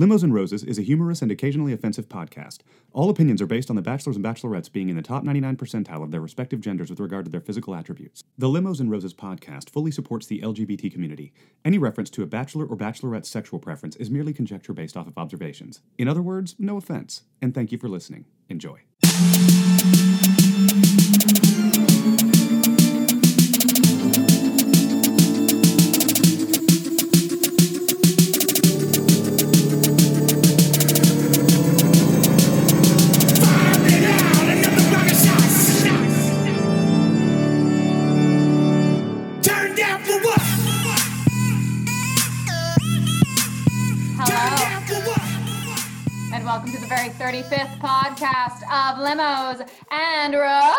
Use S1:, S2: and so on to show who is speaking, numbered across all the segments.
S1: Limos and Roses is a humorous and occasionally offensive podcast. All opinions are based on the bachelors and bachelorettes being in the top 99 percentile of their respective genders with regard to their physical attributes. The Limos and Roses podcast fully supports the LGBT community. Any reference to a bachelor or bachelorette's sexual preference is merely conjecture based off of observations. In other words, no offense. And thank you for listening. Enjoy.
S2: Limos and Roses.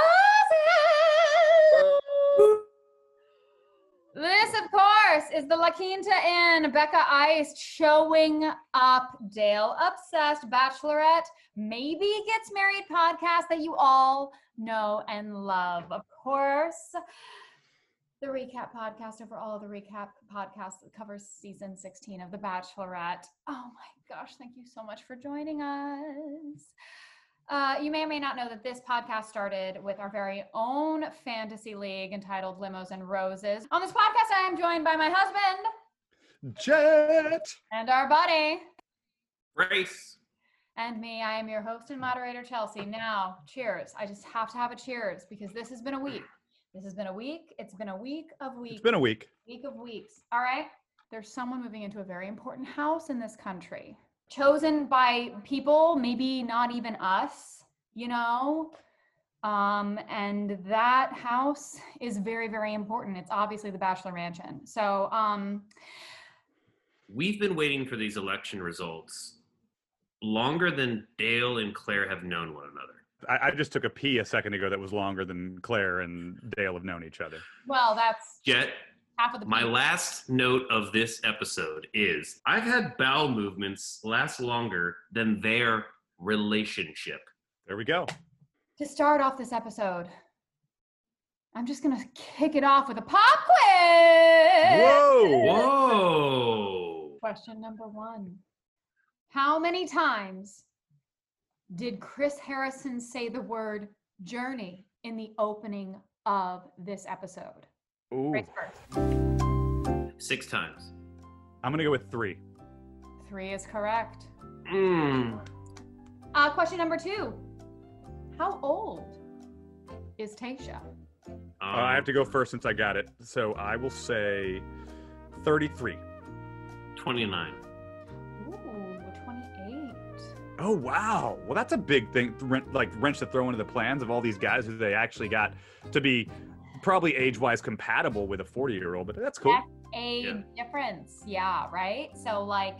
S2: This, of course, is the La Quinta Inn Becca Ice showing up Dale Obsessed Bachelorette Maybe Gets Married podcast that you all know and love. Of course, the recap podcast over all the recap podcasts that covers season 16 of The Bachelorette. Oh my gosh, thank you so much for joining us. Uh, you may or may not know that this podcast started with our very own fantasy league entitled Limos and Roses. On this podcast, I am joined by my husband
S3: Jet.
S2: and our buddy
S4: Grace.
S2: and me. I am your host and moderator, Chelsea. Now, cheers. I just have to have a cheers because this has been a week. This has been a week. It's been a week of weeks.
S3: It's been a week.
S2: week of weeks. All right. There's someone moving into a very important house in this country, chosen by people, maybe not even us, you know. Um, and that house is very, very important. It's obviously the Bachelor Mansion. So, um,
S4: We've been waiting for these election results longer than Dale and Clare have known one another.
S3: I, I just took a pee a second ago that was longer than Clare and Dale have known each other.
S2: well, that's
S4: Jet,
S2: half of the
S4: my last note of this episode is I've had bowel movements last longer than their relationship.
S3: There we go.
S2: to start off this episode. I'm just gonna kick it off with a pop quiz.
S3: Whoa.
S4: Whoa.
S2: Question number one How many times did Chris Harrison say the word journey in the opening of this episode?
S3: Ooh.
S2: Race first.
S4: Six times.
S3: I'm gonna go with three.
S2: Three is correct.
S4: Mm.
S2: Uh, question number two How old is Tayshia?
S3: Uh, I have to go first since I got it. So I will say 33.
S4: 29.
S2: Ooh, 28.
S3: Oh wow. Well, that's a big thing, like wrench to throw into the plans of all these guys who they actually got to be probably age-wise compatible with a 40-year-old. But that's cool.
S2: That's a difference. Yeah, right? So, like,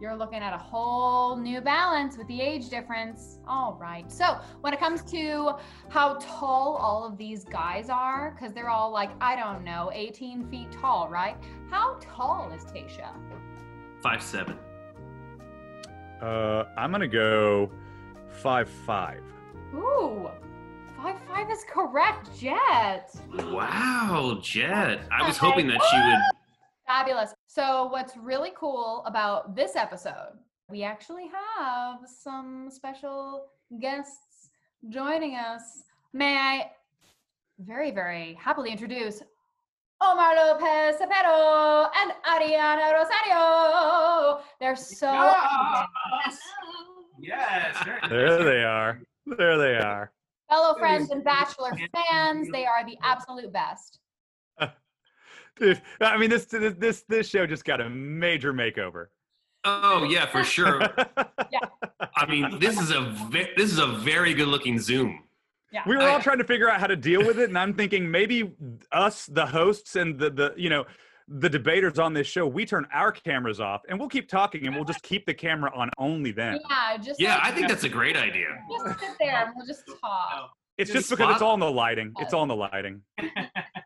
S2: you're looking at a whole new balance with the age difference. All right. So, when it comes to how tall all of these guys are, because they're all like, I don't know, 18 feet tall, right? How tall is Tayshia?
S4: Five seven.
S3: Uh, I'm gonna go five five.
S2: Ooh, five five is correct, Jet.
S4: Wow, Jet. I was hoping that she would.
S2: Fabulous. So, what's really cool about this episode, we actually have some special guests joining us. May I very, very happily introduce Omar Lopez Cepero and Ariana Rosario. They're so.
S5: Yes. Yes.
S3: There they are. There they are.
S2: Fellow friends and Bachelor fans, they are the absolute best.
S3: Dude, I mean, this this this this show just got a major makeover.
S4: Oh yeah, for sure. yeah. I mean, this is a ve- this is a very good looking Zoom.
S2: Yeah.
S3: we were all
S4: I-
S3: trying to figure out how to deal with it, and I'm thinking maybe us, the hosts, and the the you know the debaters on this show, we turn our cameras off, and we'll keep talking, and we'll just keep the camera on only then.
S2: Yeah, just
S4: Yeah,
S2: like,
S4: I think that's a great idea.
S2: just sit there and we'll just talk.
S3: It's
S5: Just
S3: just because it's
S4: spot-
S3: all in the lighting. It's all in the lighting.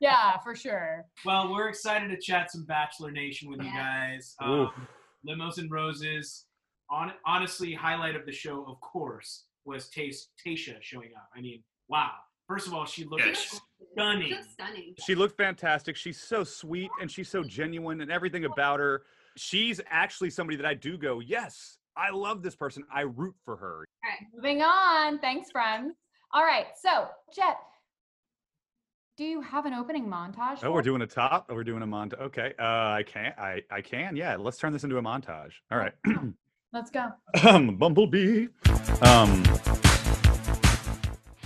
S2: Yeah, for sure.
S5: well, we're excited to chat some Bachelor Nation with you guys. Um, Limos and Roses. On, honestly, highlight of the show, of course, was Taste Tayshia showing up. I mean, wow. First of all, she looked
S4: Yes.
S5: Stunning.
S6: Just stunning.
S3: She looked fantastic. She's so sweet and she's so genuine, and everything about her she's actually somebody that I do go, yes, I love this person. I root for her.
S2: All right, moving on. Thanks, friends. All right. So, Jet, do you have an opening montage?
S3: Oh, we're doing a top. Oh, we're doing a montage. Okay. Uh, I can. I I can. Yeah. Let's turn this into a montage. All right.
S2: Let's go.
S3: um, Bumblebee. Um,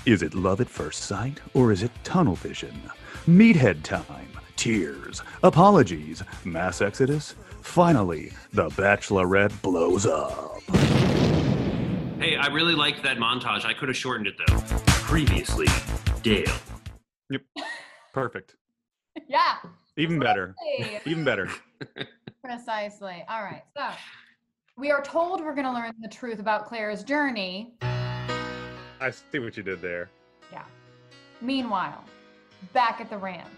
S3: is it love at first sight or is it tunnel vision? Meathead time. Tears. Apologies. Mass exodus. Finally, the Bachelorette blows up.
S4: Hey, I really liked that montage. I could have shortened it though. Previously, Dale. Yep.
S3: Perfect.
S2: Yeah.
S3: Even better. Even better.
S2: Precisely. All right. So, we are told we're going to learn the truth about Clare's journey.
S3: I see what you did there.
S2: Yeah. Meanwhile, back at the ranch.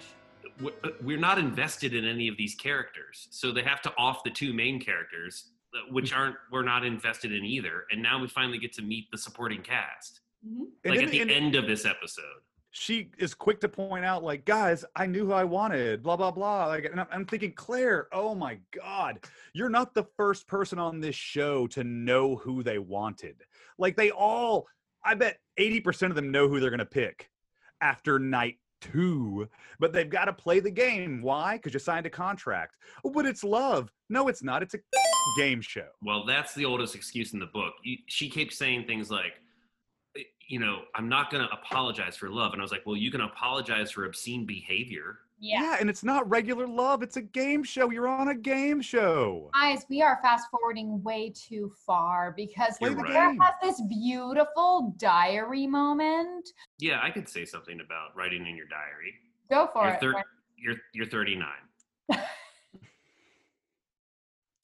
S4: Uh, We're not invested in any of these characters, so they have to off the two main characters, uh, which aren't we're not invested in either. And now we finally get to meet the supporting cast,
S2: Mhm.
S4: Like at the end of this episode.
S3: she is quick to point out, like, guys, I knew who I wanted, blah blah blah. Like, and I'm, I'm thinking, Clare, oh my god, you're not the first person on this show to know who they wanted. Like, they all, I bet 80% of them know who they're gonna pick after night two, but they've got to play the game. Why? Because you signed a contract. But it's love. No, it's not. It's a game show.
S4: Well, that's the oldest excuse in the book. She keeps saying things like, "Eh, you know, I'm not going to apologize for love. And I was like, well, you can apologize for obscene behavior.
S2: Yeah.
S3: and it's not regular love. It's a game show. You're on a game show.
S2: Guys, we are fast forwarding way too far because
S3: Play
S4: You're
S3: the
S4: right.
S2: Has this beautiful diary moment.
S4: Yeah, I could say something about writing in your diary.
S2: Go for
S4: You're,
S2: it.
S4: thir- you're, you're 39.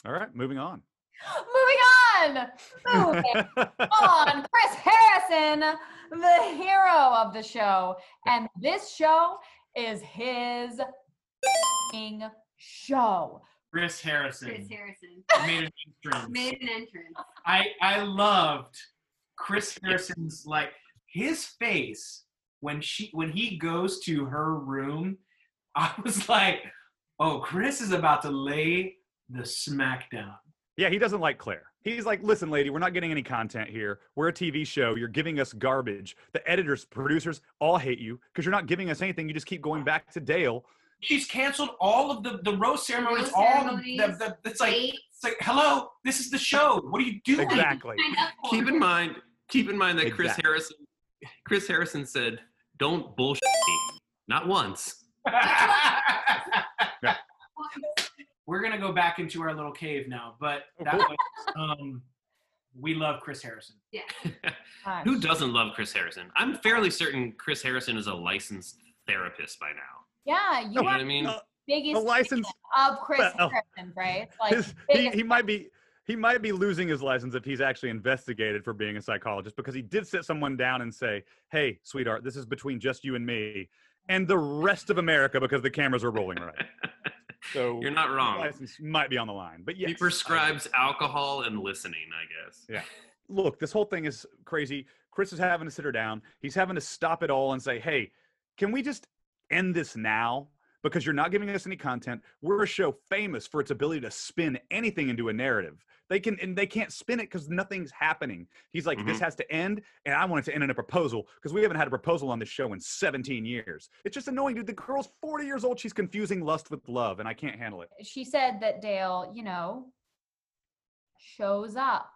S3: All right, moving on.
S2: Moving on. Moving on. Chris Harrison, the hero of the show. And this show is his show.
S5: Chris Harrison
S6: Chris Harrison
S5: made an entrance.
S6: made an entrance.
S5: I I loved Chris Harrison's like his face when she when he goes to her room. I was like, oh, Chris is about to lay the smackdown.
S3: Yeah, he doesn't like Clare. He's like, listen, lady, we're not getting any content here. We're a TV show. You're giving us garbage. The editors, producers all hate you because you're not giving us anything. You just keep going back to Dale.
S5: She's canceled all of the the rose ceremonies.
S6: Rose
S5: all
S6: ceremonies,
S5: the, the, the it's like
S6: Dates.
S5: it's like hello, this is the show. What are you doing?
S3: Exactly.
S6: Signed up for.
S4: Keep in mind, keep in mind that Chris Harrison, Chris Harrison said, don't bullshit me. Not once.
S5: We're gonna go back into our little cave now, but that was um, we love Chris Harrison.
S2: Gosh.
S4: Who doesn't love Chris Harrison? I'm fairly certain Chris Harrison is a licensed therapist by now.
S2: Yeah, you
S4: You know what I mean?
S3: Uh,
S2: biggest
S3: the license,
S2: of Chris
S3: Well,
S2: Harrison, right? Like
S3: his, he, he might be. He might be losing his license if he's actually investigated for being a psychologist because he did sit someone down and say, "Hey, sweetheart, this is between just you and me and the rest of America because the cameras are rolling right." So
S4: You're not wrong.
S3: License might be on the line, but yes,
S4: he prescribes alcohol and listening, I guess.
S3: Yeah. look, this whole thing is crazy. Chris is having to sit her down. He's having to stop it all and say, hey, can we just end this now? Because you're not giving us any content. We're a show famous for its ability to spin anything into a narrative. They can and they can't spin it because nothing's happening. He's like, this has to end, and I want it to end in a proposal because we haven't had a proposal on this show in 17 years. It's just annoying, dude. The girl's 40 years old. She's confusing lust with love, and I can't handle it.
S2: she said that Dale, you know, shows up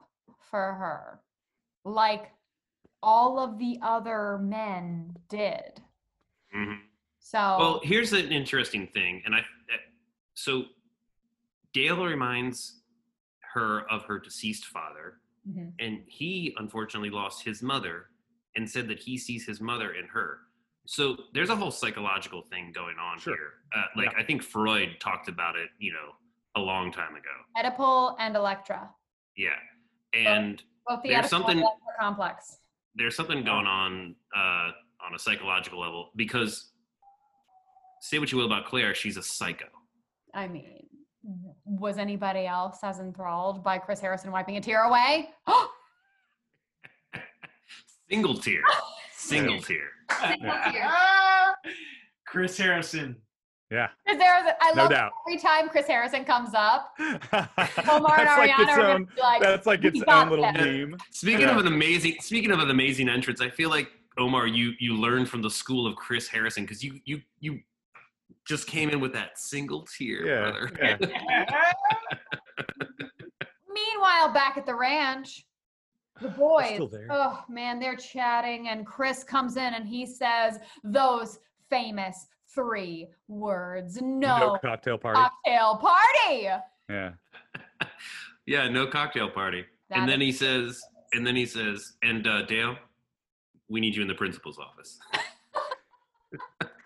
S2: for her like all of the other men did.
S4: Mhm.
S2: So
S4: Well, here's an interesting thing, and I uh, so Dale reminds her of her deceased father,
S2: Mhm.
S4: and he unfortunately lost his mother, and said that he sees his mother in her. So there's a whole psychological thing going on
S3: Sure.
S4: here. Uh, like I think Freud talked about it, you know, a long time ago.
S2: Oedipal and Electra,
S4: Yeah, and
S2: both the
S4: There's
S2: Oedipal
S4: something-
S2: and Electra complex.
S4: there's something going on uh, on a psychological level because say what you will about Clare, she's a psycho.
S2: I mean, was anybody else as enthralled by Chris Harrison wiping a tear away?
S4: Single tear. Single tear.
S6: Single tear.
S5: Chris Harrison.
S3: Yeah,
S2: Chris Harrison, I
S3: no
S2: love
S3: doubt.
S2: every time Chris Harrison comes up. Omar
S3: that's
S2: and
S3: like
S2: Ariana
S3: its
S2: are
S3: own.
S2: be like,
S3: That's like its own little
S2: that."
S3: meme.
S4: Speaking
S3: Yeah.
S4: of an amazing, speaking of an amazing entrance, I feel like Omar, you you learned from the school of Chris Harrison because you you you just came in with that single tear,
S3: Yeah,
S4: brother.
S3: yeah.
S2: Meanwhile, back at the ranch, the boys, oh man, they're chatting, and Chris comes in and he says those famous three words
S3: No
S2: no,
S3: cocktail party.
S2: cocktail party.
S3: Yeah.
S4: yeah, no cocktail party.
S2: That
S4: and then
S2: is-
S4: he says, and then he says, and uh, Dale, we need you in the principal's office.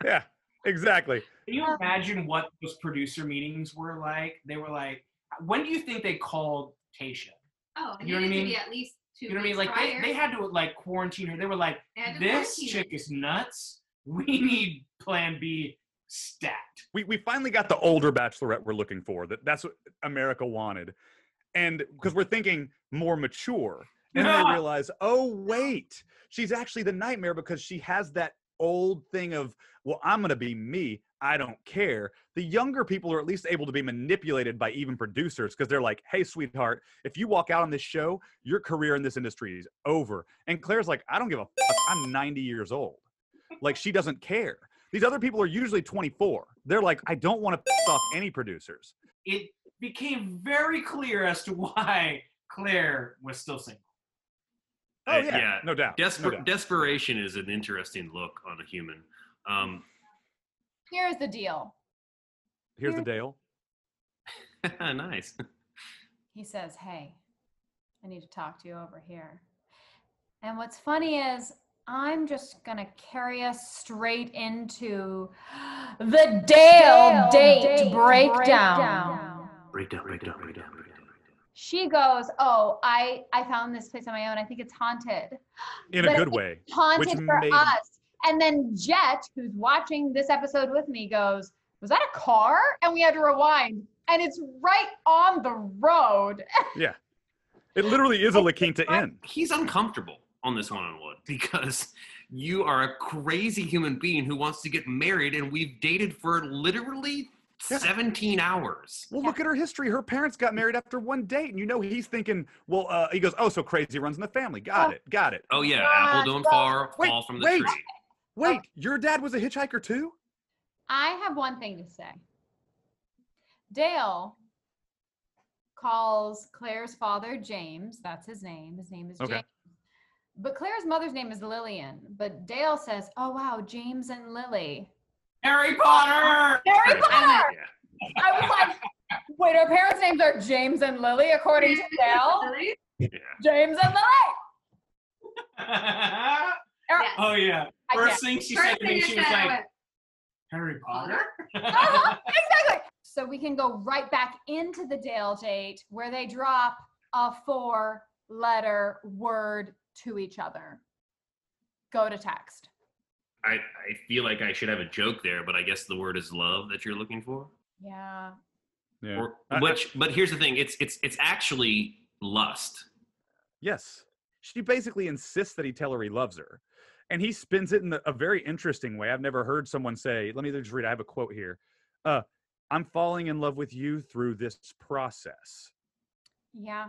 S3: Yeah. Exactly.
S5: Can you imagine what those producer meetings were like? They were like, when do you think they called Tayshia?
S6: Oh,
S5: You know what I mean?
S6: at least two
S5: You know what I mean? Like they,
S6: prior.
S5: they had to like quarantine her. They were like,
S6: They had to
S5: this chick is nuts. We need Plan B stat.
S3: we, we finally got the older bachelorette we're looking for that that's what america wanted and because we're thinking more mature and then they realize oh wait she's actually the nightmare because she has that old thing of well i'm going to be me i don't care the younger people are at least able to be manipulated by even producers because they're like hey sweetheart if you walk out on this show your career in this industry is over and clare's like i don't give a fuck i'm 90 years old like she doesn't care these other people are usually 24. They're like, I don't want to off any producers.
S5: It became very clear as to why Clare was still single.
S3: Oh yeah,
S4: yeah.
S3: no doubt.
S4: Desper-
S3: no doubt.
S4: desperation is an interesting look on a human. Um,
S2: Here's the deal.
S3: Here's the deal.
S4: nice.
S2: He says, Hey, I need to talk to you over here. And what's funny is, I'm just going to carry us straight into the Dale, date, breakdown.
S4: Break down, break down, break down, break down.
S2: She goes, Oh, I, I found this place on my own. I think it's haunted.
S3: In
S2: But
S3: a good way.
S2: Haunted for
S3: made-
S2: us. And then Jet, who's watching this episode with me, goes, Was that a car? And we had to rewind. And it's right on the road.
S3: Yeah. It literally is a La Quinta Inn.
S4: He's uncomfortable on this one-on-one because you are a crazy human being who wants to get married, and we've dated for literally
S3: Yeah.
S4: 17 hours.
S3: Well, look at her history. Her parents got married after one date, and you know he's thinking, well, uh, he goes, oh, so crazy runs in the family. Got it, got it.
S4: Oh yeah,
S2: Ah,
S4: apple don't
S2: so-
S4: fall,
S3: Wait,
S4: fall from the
S3: wait.
S4: tree.
S3: Wait, your dad was a hitchhiker too?
S2: I have one thing to say. Dale calls Clare's father James. That's his name. His name is
S3: Okay.
S2: James. But Clare's mother's name is Lillian. But Dale says, "Oh wow, James and Lily."
S5: Harry Potter!
S2: Harry Potter. I was like, "Wait, our parents' names are James and Lily, according to Dale."
S4: Yeah.
S2: James and Lily.
S6: Yes.
S5: oh yeah. First thing she
S6: First
S5: said to me, she was like,
S6: went,
S5: Harry Potter?
S2: Uh-huh, exactly. So we can go right back into the Dale date where they drop a four letter word to each other. Go to text.
S4: I, I feel like I should have a joke there, but I guess the word is love that you're looking for.
S2: Yeah.
S3: Yeah.
S4: Or
S3: I- I-
S4: which, but here's the thing: it's it's it's actually lust.
S3: Yes. She basically insists that he tell her he loves her. And he spins it in a, a very interesting way. I've never heard someone say, let me just read. I have a quote here. Uh, I'm falling in love with you through this process.
S2: Yeah.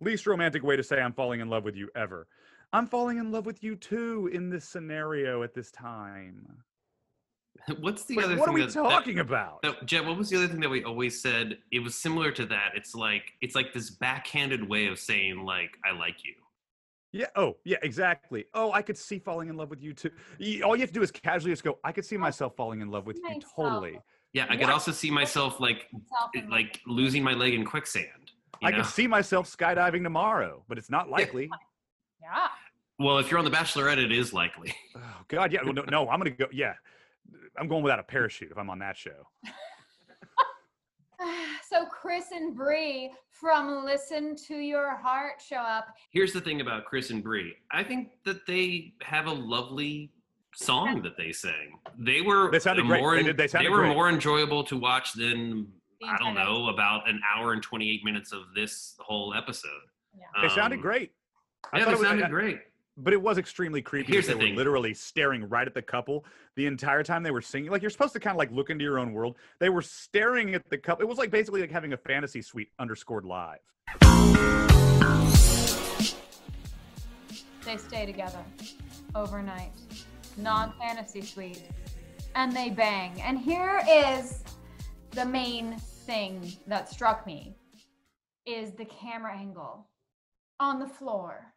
S3: Least romantic way to say I'm falling in love with you ever. I'm falling in love with you too in this scenario at this time.
S4: What's the
S3: Wait,
S4: other
S3: what are
S4: thing
S3: we
S4: that,
S3: talking about?
S4: That, that, Jen, what was the other thing that we always said? It was similar to that. It's like it's like this backhanded way of saying like I like you.
S3: Yeah. Oh, yeah, exactly. Oh, I could see falling in love with you too. All you have to do is casually just go, I could see myself falling in love with you totally.
S4: Yeah, I could
S2: What?
S4: also see myself like like losing my leg in quicksand. you
S3: I
S4: know?
S3: could see myself skydiving tomorrow, but it's not likely.
S2: Yeah.
S4: Well, if you're on the Bachelorette, it is likely.
S3: Oh God, yeah. Well, no, no, I'm gonna go. Yeah, I'm going without a parachute if I'm on that show.
S2: So Chris and Bri from Listen to Your Heart show up.
S4: Here's the thing about Chris and Bri. I think that they have a lovely song that they sing. They were
S3: They sounded great.
S4: more
S3: They did- they sounded
S4: were
S3: great.
S4: more enjoyable to watch than I don't know about an hour and 28 minutes of this whole episode.
S2: Yeah.
S3: They sounded
S4: Um,
S3: great. I
S4: Yeah,
S3: thought
S4: they
S3: it was-
S4: sounded
S3: I-
S4: great.
S3: But it was extremely creepy.
S4: Here's
S3: that
S4: the
S3: they
S4: thing.
S3: were literally staring right at the couple the entire time they were singing. Like you're supposed to kind of like look into your own world. They were staring at the couple. It was like basically like having a fantasy suite underscored live.
S2: They stay together overnight, non fantasy suite, and they bang. And here is the main thing that struck me is the camera angle on the floor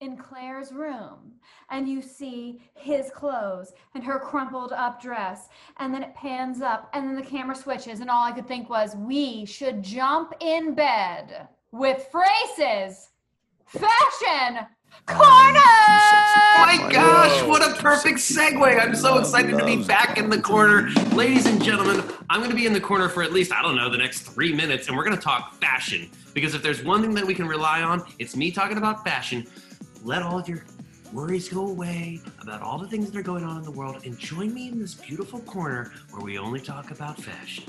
S2: in Clare's room and you see his clothes and her crumpled up dress and then it pans up and then the camera switches and all I could think was we should jump in bed with phrases fashion corner
S4: Oh my gosh, what a perfect segue. I'm so oh, excited to be back in the corner. Ladies and gentlemen, I'm going to be in the corner for at least, I don't know, the next three minutes, and we're going to talk fashion. Because if there's one thing that we can rely on, it's me talking about fashion. Let all of your worries go away about all the things that are going on in the world and join me in this beautiful corner where we only talk about fashion.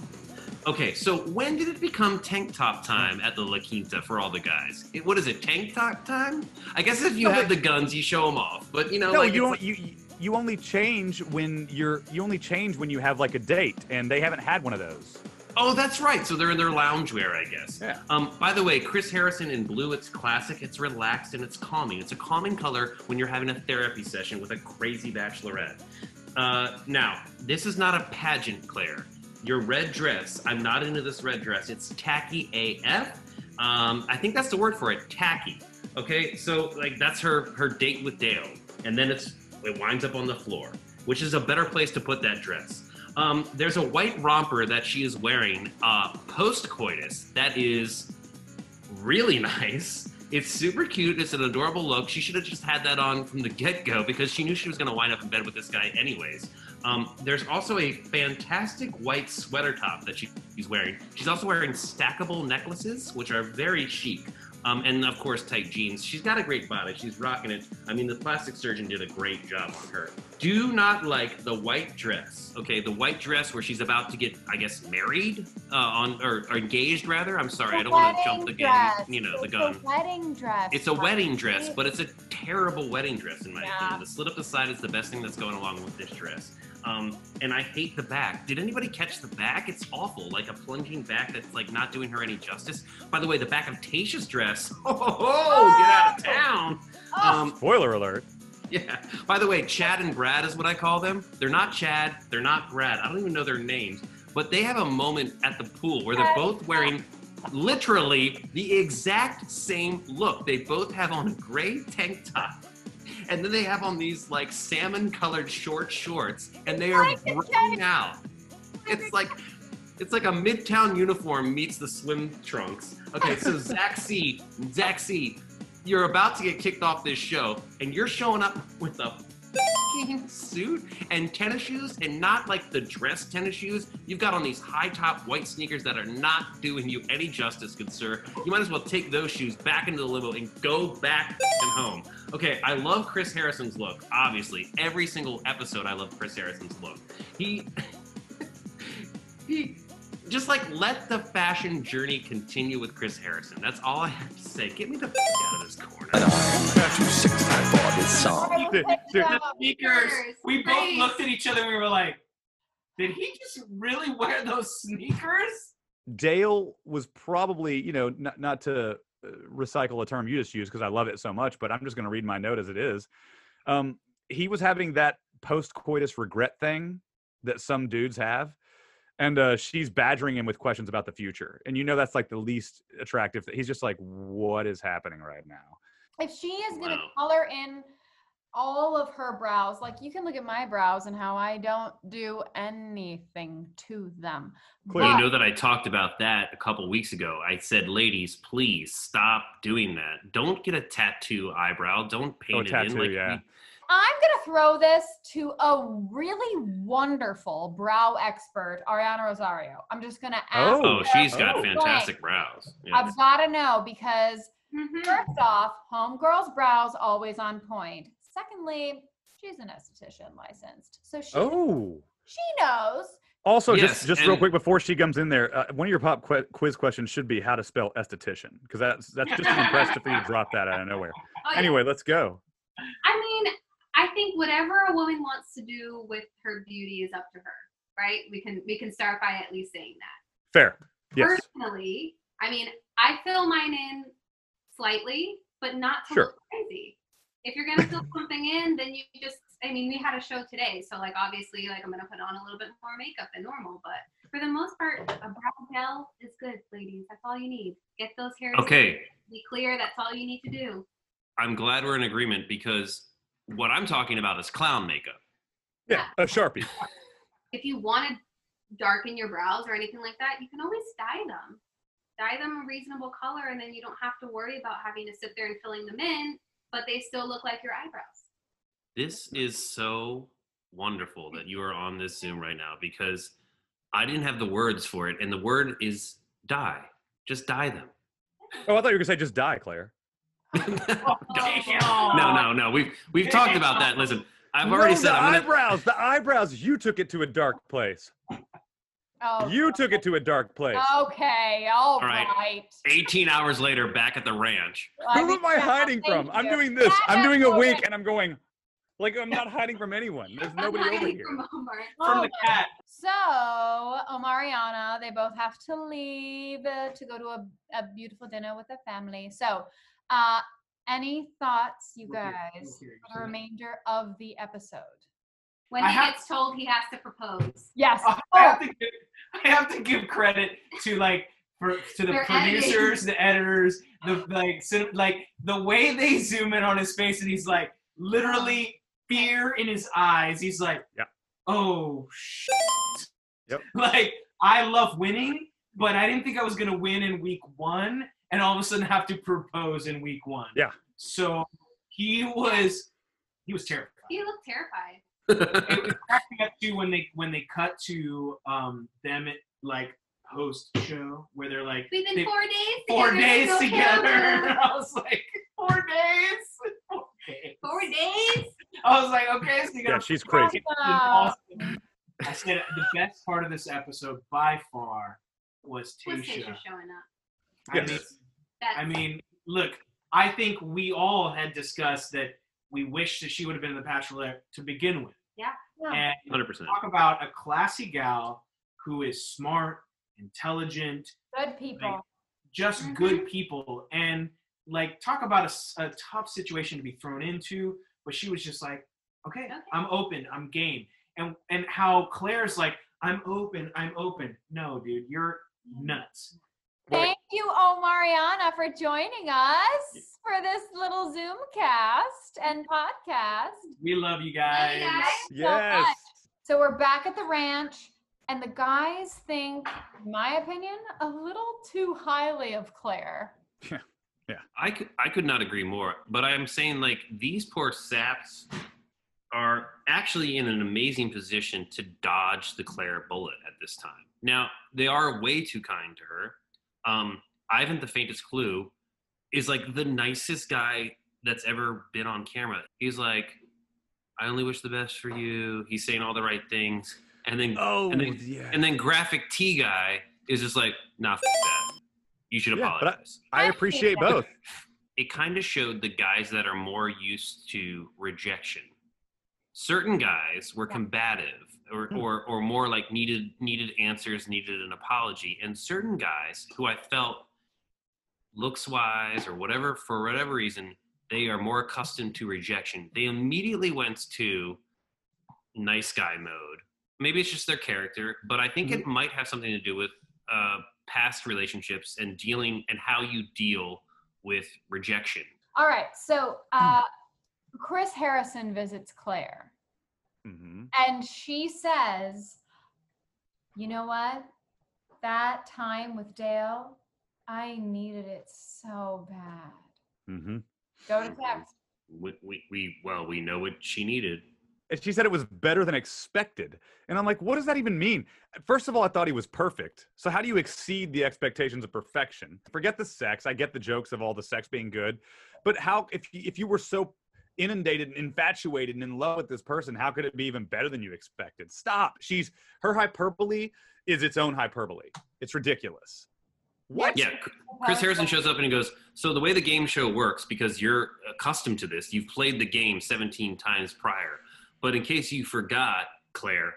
S4: Okay, so when did it become tank top time at the La Quinta for all the guys? It, what is it, tank top time? I guess if you
S3: No,
S4: have the guns, you show them off. But you know,
S3: No,
S4: like
S3: you don't. You you only change when you're. You only change when you have like a date, and they haven't had one of those.
S4: Oh, that's right. So they're in their loungewear, I guess.
S3: Yeah.
S4: Um, by the way, Chris Harrison in blue, it's classic, it's relaxed, and it's calming. It's a calming color when you're having a therapy session with a crazy bachelorette. Uh, now, this is not a pageant, Clare. Your red dress, I'm not into this red dress. It's tacky AF. Um, I think that's the word for it, tacky. Okay, so like that's her her date with Dale, and then it's it winds up on the floor, which is a better place to put that dress. Um, there's a white romper that she is wearing uh, post coitus that is really nice. It's super cute. It's an adorable look. She should have just had that on from the get go because she knew she was going to wind up in bed with this guy anyways. Um, there's also a fantastic white sweater top that she, she's wearing. She's also wearing stackable necklaces, which are very chic. Um, and of course, tight jeans. She's got a great body. She's rocking it. I mean, the plastic surgeon did a great job on her. Do not like the white dress. Okay, the white dress where she's about to get, I guess, married uh, on or, or engaged rather. I'm sorry, I don't want to jump the gun. You know, the
S2: It's
S4: gun.
S2: A wedding dress.
S4: It's a wedding dress, but it's a terrible wedding dress in my
S2: Yeah.
S4: opinion. The slit up the side is the best thing that's going along with this dress. Um, and I hate the back. Did anybody catch the back? It's awful, like a plunging back that's like not doing her any justice. By the way, the back of Tayshia's dress. Oh, oh get out of town.
S2: Oh,
S4: Um,
S3: Spoiler alert.
S4: yeah. By the way, Chad and Brad is what I call them. They're not Chad. They're not Brad. I don't even know their names. But they have a moment at the pool where they're both wearing literally the exact same look. They both have on a gray tank top. And then they have on these like salmon colored short shorts and they are breaking out. It's like it's like a midtown uniform meets the swim trunks. Okay, so Zach C, Zach C, you're about to get kicked off this show, and you're showing up with a suit and tennis shoes, and not like the dress tennis shoes. You've got on these high top white sneakers that are not doing you any justice, good sir. You might as well take those shoes back into the limo and go back and home. Okay, I love Chris Harrison's look. Obviously, every single episode, I love Chris Harrison's look. He he just like let the fashion journey continue with Chris Harrison. That's all I have to say. Get me the fuck out of this corner.
S7: Too sick for this song.
S2: I will
S3: Dude,
S2: take
S3: dude.
S2: them.
S5: Sneakers. We both looked at each other and we were like, did he just really wear those sneakers?
S3: Dale was probably, you know, not, not to uh, recycle a term you just used because I love it so much, but I'm just going to read my note as it is. Um, he was having that post coitus regret thing that some dudes have. And uh, she's badgering him with questions about the future. And you know, that's like the least attractive. Th- He's just like, what is happening right now?
S2: If she is going to
S4: Wow.
S2: color in all of her brows, like you can look at my brows and how I don't do anything to them.
S3: Clearly.
S4: You know that I talked about that a couple weeks ago. I said, ladies, please stop doing that. Don't get a tattoo eyebrow. Don't paint it in like
S3: yeah.
S4: we-
S2: I'm going to throw this to a really wonderful brow expert, Ariana Rosario. I'm just going to ask.
S4: Oh, she's got fantastic brows. Yeah.
S2: I've got to know because
S5: Mm-hmm.
S2: First off, homegirl's brows always on point. Secondly, she's an esthetician licensed, so she
S3: Oh.
S2: she knows.
S3: Also,
S4: Yes,
S3: just just real quick before she comes in there, uh, one of your pop qu- quiz questions should be how to spell esthetician because that's that's just an impressive for you to drop that out of nowhere.
S2: Oh,
S3: Anyway, let's go.
S6: Whatever a woman wants to do with her beauty is up to her, right? We can we can start by at least saying that.
S3: Fair. Yes.
S6: Personally, I mean, I fill mine in slightly, but not to
S3: Sure.
S6: look crazy. If you're gonna fill something in, then you just I mean, we had a show today, so like obviously like I'm gonna put on a little bit more makeup than normal, but for the most part, a brow gel is good, ladies. That's all you need. Get those hairs
S4: Okay,
S6: be clear, that's all you need to do.
S4: I'm glad we're in agreement because what I'm talking about is clown makeup.
S3: Yeah. A sharpie.
S6: if you want to darken your brows or anything like that, you can always dye them. Dye them a reasonable color, and then you don't have to worry about having to sit there and filling them in, but they still look like your eyebrows.
S4: This is so wonderful that you are on this Zoom right now because I didn't have the words for it, and the word is dye. Just dye them.
S3: Oh, I thought you were gonna say just die, Clare.
S4: No, no, no. We've we've talked about that. Listen, I've already
S3: No,
S4: said
S3: the
S4: I'm gonna.
S3: eyebrows. The eyebrows. You took it to a dark place.
S2: Oh,
S3: You took it to a dark place.
S2: Okay, all
S4: right.
S2: right.
S4: 18 hours later, back at the ranch.
S2: I
S3: Who am I hiding
S2: thank
S3: from? I'm doing this.
S2: Yeah,
S3: I'm doing a
S2: that's
S3: wink, and I'm going. Like I'm not hiding from anyone. There's
S6: I'm
S3: nobody over here.
S6: from Omar.
S5: From the cat.
S2: So, Omariana, they both have to leave uh, to go to a, a beautiful dinner with their family. So, uh, any thoughts, you
S5: Look here,
S2: guys,
S5: look here,
S2: for the remainder of the episode?
S6: When
S5: I
S6: he
S5: have-
S6: gets told he has to propose.
S2: Yes.
S5: I have to give, I have to give credit to like for to the
S6: Their
S5: producers, the editors, the like cin- like the way they zoom in on his face and he's like literally fear in his eyes. He's like,
S3: Yeah.
S5: oh shit.
S3: Yep.
S5: Like I love winning, but I didn't think I was gonna win in week one and all of a sudden have to propose in week one.
S3: Yeah.
S5: So he was he was terrified.
S6: He looked terrified.
S5: it was cracking up too when they when they cut to um them at like post show where they're like
S6: We've been
S5: they-
S6: four days
S5: four
S6: together,
S5: days
S6: no
S5: together. I was like four days. Four days.
S6: Four days.
S5: I was like, okay, so you
S3: Yeah,
S5: gotta
S3: she's crazy.
S5: Awesome. I said the best part of this episode by far was
S6: Was
S5: Tayshia.
S6: Tayshia showing up?
S5: I mean, I mean, look, I think we all had discussed that we wish that she would have been in the Bachelorette to begin with.
S2: Yeah.
S5: And
S4: 100%.
S5: talk about a classy gal who is smart, intelligent,
S2: Good people.
S5: just
S6: Mhm.
S5: good people, and like talk about a tough situation to be thrown into. But she was just like, okay,
S6: Okay.
S5: I'm open, I'm game, and and how Clare's like, I'm open, I'm open. No, dude, you're nuts.
S2: Thank you, Omariana, for joining us for this little Zoom cast and podcast.
S5: We love you
S6: Love you
S5: guys.
S6: guys.
S2: so
S3: Yes.
S2: So we're back at the ranch, and the guys think, in my opinion, a little too highly of Clare. Yeah. Yeah.
S4: I could, I could not agree more. But I'm saying, like, these poor saps are actually in an amazing position to dodge the Clare bullet at this time. Now, they are way too kind to her. Um, I haven't the faintest clue. Is like the nicest guy that's ever been on camera. He's like, I only wish the best for you. He's saying all the right things. And then
S3: Oh,
S4: and then,
S3: yeah.
S4: and then graphic T guy is just like, nah, f- that. You should
S3: Yeah, but I-
S4: apologize
S3: I appreciate both.
S4: it kind of showed the guys that are more used to rejection. Certain guys were combative or,
S3: Hmm.
S4: or, or more like needed needed answers, needed an apology, and certain guys who I felt looks wise or whatever for whatever reason they are more accustomed to rejection. They immediately went to nice guy mode. Maybe it's just their character, but I think it might have something to do with uh, past relationships and dealing and how you deal with rejection.
S2: All right, so uh, Chris Harrison visits Clare,
S3: hmm
S2: and she says, You know what? That time with Dale, I needed it so bad.
S3: Mm-hmm.
S2: Go to text.
S4: We, we, we well, we know what she needed.
S3: And she said it was better than expected. And I'm like, what does that even mean? First of all, I thought he was perfect. So how do you exceed the expectations of perfection? Forget the sex. I get the jokes of all the sex being good, but how if you, if you were so inundated and infatuated and in love with this person, how could it be even better than you expected? Stop. She's her hyperbole is its own hyperbole. It's ridiculous. What?
S4: Yeah, Chris Harrison shows up and he goes, "So the way the game show works, because you're accustomed to this, you've played the game 17 times prior. But in case you forgot, Clare,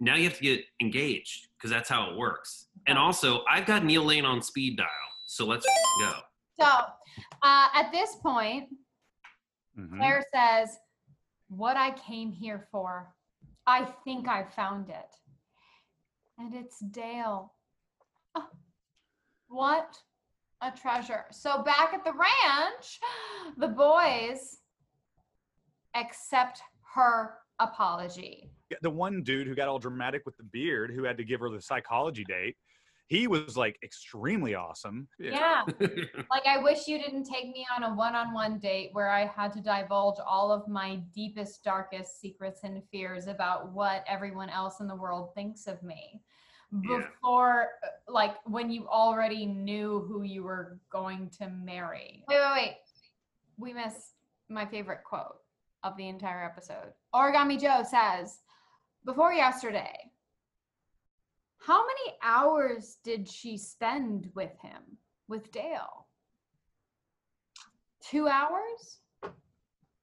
S4: now you have to get engaged because that's how it works. And also, I've got Neil Lane on speed dial, so let's go.
S2: So uh, at this point,
S3: Mhm.
S2: Clare says, What I came here for, I think I found it. And it's Dale. Oh, what a treasure. So back at the ranch, the boys accept her apology.
S3: the one dude who got all dramatic with the beard who had to give her the psychology date he was like extremely awesome
S2: Yeah. Like, I wish you didn't take me on a one on one date where I had to divulge all of my deepest, darkest secrets and fears about what everyone else in the world thinks of me. Before, uh, like, when you already knew who you were going to marry. Wait, wait, wait. We missed my favorite quote of the entire episode. Origami Joe says, Before yesterday, how many hours did she spend with him, with Dale? Two hours?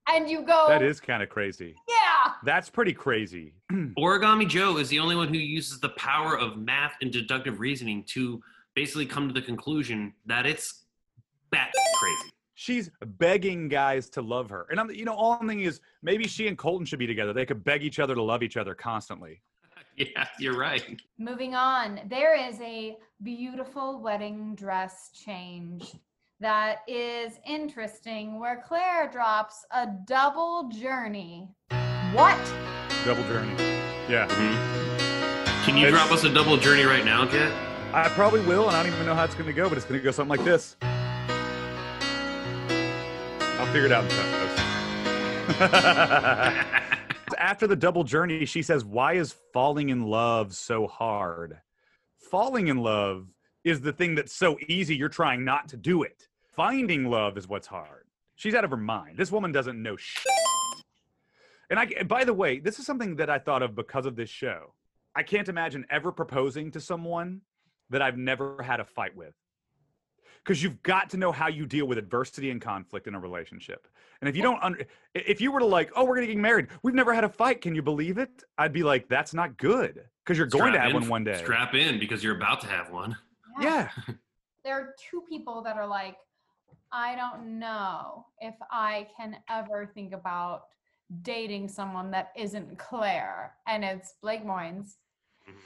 S2: And you go,
S3: that is kind of crazy
S2: yeah.
S3: that's pretty crazy
S4: Origami Joe is the only one who uses the power of math and deductive reasoning to basically come to the conclusion that it's bat crazy.
S3: she's begging guys to love her and i'm you know all i'm thinking is maybe she and colton should be together they could beg each other to love each other constantly
S4: Yeah, you're right.
S2: Moving on, there is a beautiful wedding dress change that is interesting where Clare drops a double journey. What?
S3: double journey yeah mm-hmm.
S4: Can you
S3: It's-
S4: drop us a double journey right now, Kit?
S3: i probably will and i don't even know how it's going to go but it's going to go something like this i'll figure it out in post after the double journey, she says, Why is falling in love so hard? Falling in love is the thing that's so easy, you're trying not to do it. Finding love is what's hard. She's out of her mind. This woman doesn't know shit. And I, by the way, this is something that I thought of because of this show. I can't imagine ever proposing to someone that I've never had a fight with. Because you've got to know how you deal with adversity and conflict in a relationship. And if you don't, under, if you were to like, oh, we're gonna get married, we've never had a fight. Can you believe it? I'd be like, that's not good because you're going to have
S4: in-
S3: one one day.
S4: Strap in because you're about to have one.
S3: Yeah.
S2: There are two people that are like, I don't know if I can ever think about dating someone that isn't Clare. And it's Blake Moynes mm-hmm.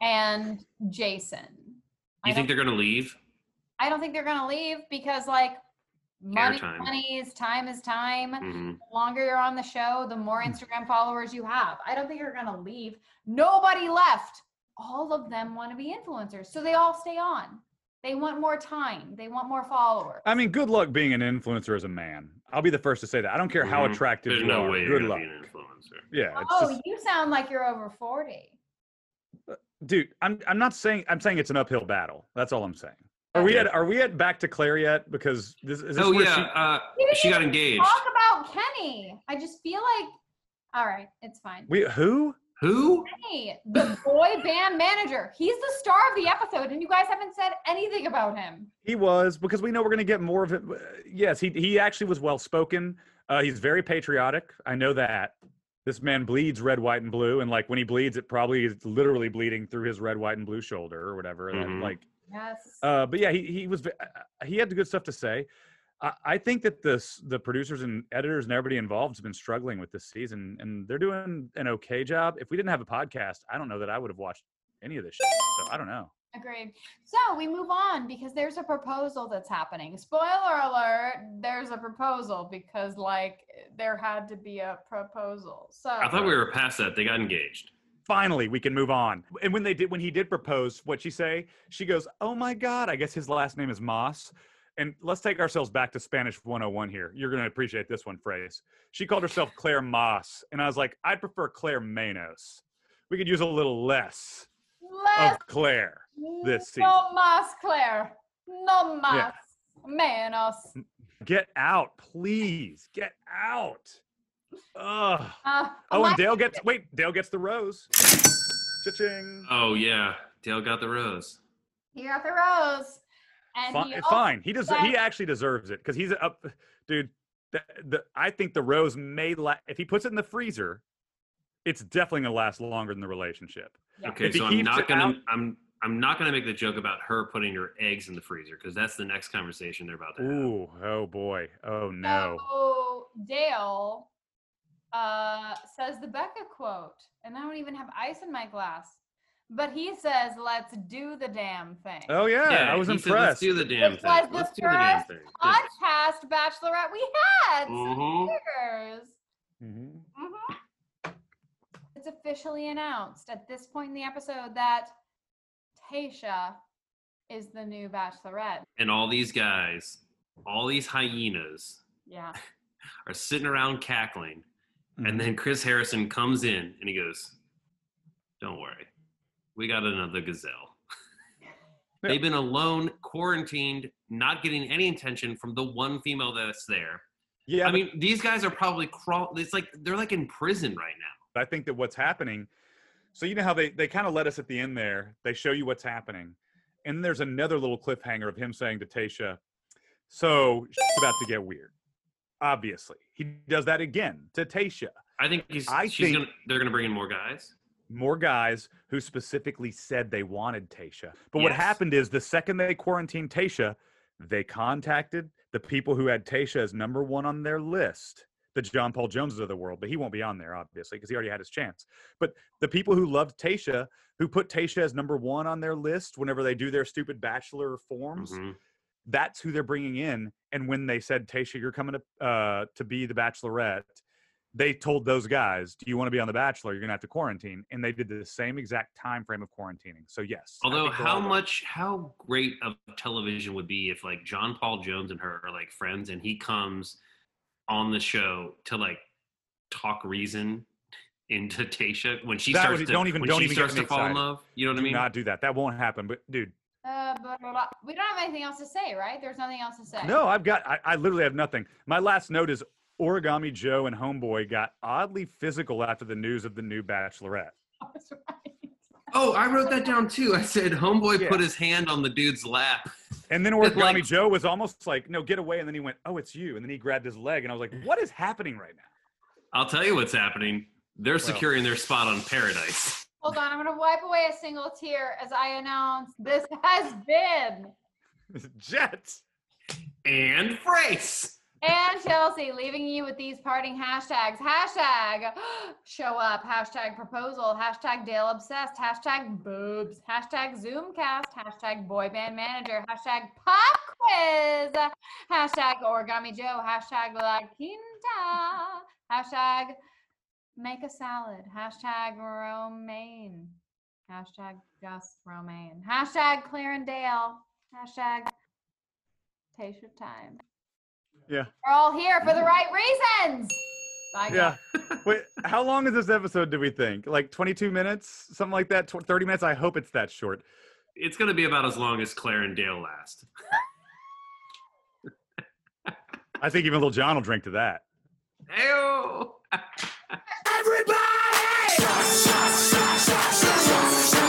S2: and Jason. I
S4: You think they're gonna leave?
S2: I don't think they're gonna leave because like money,
S4: Airtime.
S2: money is time is time.
S4: Mhm.
S2: The longer you're on the show, the more
S4: Hmm.
S2: Instagram followers you have. I don't think you're gonna leave. Nobody left. All of them want to be influencers, so they all stay on. They want more time. They want more followers.
S3: I mean, good luck being an influencer as a man. I'll be the first to say that. I don't care how
S4: Mhm.
S3: attractive
S4: There's
S3: you
S4: no
S3: are.
S4: way you're
S3: good luck.
S4: be an influencer.
S3: Yeah. It's
S2: oh,
S3: just,
S2: you sound like you're over forty.
S3: dude, I'm I'm not saying I'm saying it's an uphill battle. That's all I'm saying. Are we at are we at back to Clare yet? Because this is this
S4: Oh
S3: where
S4: yeah,
S3: she-
S4: uh, she got engaged.
S2: Talk about Kenny. I just feel like, all right, it's fine.
S3: we who?
S4: Who?
S2: Kenny, the boy band manager. He's the star of the episode, and you guys haven't said anything about him.
S3: He was because we know we're going to get more of it. Uh, Yes, he he actually was well spoken. Uh, he's very patriotic. I know that. This man bleeds red, white, and blue, and like when he bleeds, it probably is literally bleeding through his red, white, and blue shoulder or whatever. and,
S4: Mhm.
S3: Like,
S2: Yes.
S3: uh, but yeah, he he was uh, he had the good stuff to say. I, I think that this the producers and editors and everybody involved has been struggling with this season, and they're doing an okay job. If we didn't have a podcast, I don't know that I would have watched any of this. Shit, so I don't know.
S2: Agreed. So we move on because there's a proposal that's happening. Spoiler alert, there's a proposal because like there had to be a proposal. So
S4: I thought we were past that. They got engaged.
S3: Finally we can move on and when they did when he did propose what she say she goes oh my god i guess his last name is moss and let's take ourselves back to spanish 101 here you're going to appreciate this one phrase she called herself clare moss and i was like i'd prefer clare manos we could use a little less
S2: Let's
S3: of clare this season.
S2: No moss Clare. No moss
S3: Yeah.
S2: Menos.
S3: get out please get out.
S2: Uh,
S3: oh and dale gets wait dale gets the rose Cha-ching.
S4: Oh yeah, Dale got the rose.
S2: he got the rose. And
S3: Fine,
S2: he
S3: eh,
S2: also
S3: fine. He does. He actually deserves it because he's up, dude. The, the, I think the rose may la- if he puts it in the freezer it's definitely gonna last longer than the relationship.
S2: Yeah.
S4: Okay,
S3: If
S4: so I'm not gonna
S3: out-
S4: I'm I'm not gonna make the joke about her putting her eggs in the freezer because that's the next conversation they're about to have.
S3: Ooh, oh boy, oh no.
S2: So Dale uh, says the Becca quote, and I don't even have ice in my glass. But he says, "Let's do the damn thing."
S3: Oh yeah, I was impressed.
S4: Said, Let's do the damn
S2: Which
S4: thing.
S2: was the
S4: Let's do the damn thing.
S2: Podcast Bachelorette we had some
S4: Mhm.
S2: years.
S3: Mhm.
S2: Mhm. It's officially announced at this point in the episode that Tayshia is the new Bachelorette.
S4: And all these guys, all these hyenas,
S2: Yeah.
S4: are sitting around cackling.
S3: Mhm.
S4: And then Chris Harrison comes in and he goes, Don't worry, we got another gazelle. They've been alone, quarantined, not getting any attention from the one female that's there.
S3: yeah,
S4: I mean, these guys are probably crawl. It's like they're like in prison right now.
S3: I think that what's happening. So you know how they they kind of let us at the end there. They show you what's happening, and there's another little cliffhanger of him saying to Tayshia, "So it's about to get weird." Obviously, he does that again to Tayshia.
S4: I think he's.
S3: I
S4: she's
S3: think-
S4: gonna. They're gonna bring in more guys.
S3: More guys who specifically said they wanted Tayshia. But what happened is the second they quarantined Tayshia, they contacted the people who had Tayshia as number one on their list, the John Paul Joneses of the world. But he won't be on there, obviously, because he already had his chance. But the people who loved Tayshia, who put Tayshia as number one on their list whenever they do their stupid bachelor forms,
S4: Mhm.
S3: that's who they're bringing in. And when they said, Tayshia, you're coming to uh, to be the Bachelorette, they told those guys, "Do you want to be on the Bachelor? You're gonna have to quarantine." And they did the same exact time frame of quarantining. So yes.
S4: Although, how much, how great of television would be if like John Paul Jones and her are like friends, and he comes on the show to like talk reason into Tayshia when she
S3: That
S4: starts
S3: would-
S4: to
S3: don't even-
S4: when
S3: don't
S4: she
S3: even
S4: starts to fall in love. You know what I mean?
S3: not do that. That won't happen. But dude,
S2: Uh, blah, blah, blah. We don't have anything else to say, right? There's nothing else to say.
S3: no, I've got. I, I literally have nothing. My last note is Origami Joe and Homeboy got oddly physical after the news of the new Bachelorette.
S2: That's right.
S4: Oh, I wrote that down too. I said, "Homeboy
S3: Yeah.
S4: put his hand on the dude's lap."
S3: And then Origami
S4: like-
S3: Joe was almost like, "No, get away!" And then he went, "Oh, it's you!" And then he grabbed his leg, and I was like, "What is happening right now?"
S4: I'll tell you what's happening. They're securing their spot on Paradise.
S2: Hold on, I'm gonna wipe away a single tear as I announce this has been
S3: Jets.
S4: And Frace.
S2: and Chelsea leaving you with these parting hashtags. Hashtag show up, hashtag proposal, hashtag Dale obsessed, hashtag boobs, hashtag Zoomcast, hashtag boy band manager, hashtag pop quiz, hashtag origami Joe, hashtag La Quinta, hashtag make a salad, hashtag romaine, hashtag just romaine, hashtag Clare and Dale, hashtag Tayshia time.
S3: Yeah.
S2: We're all here for the right reasons. Bye,
S3: Yeah. Wait, how long is this episode? Do we think like 22 minutes, something like that? 30 minutes? I hope it's that short.
S4: It's going to be about as long as Clare and Dale last.
S3: I think even little John will drink to that.
S4: Ew.
S7: Everybody!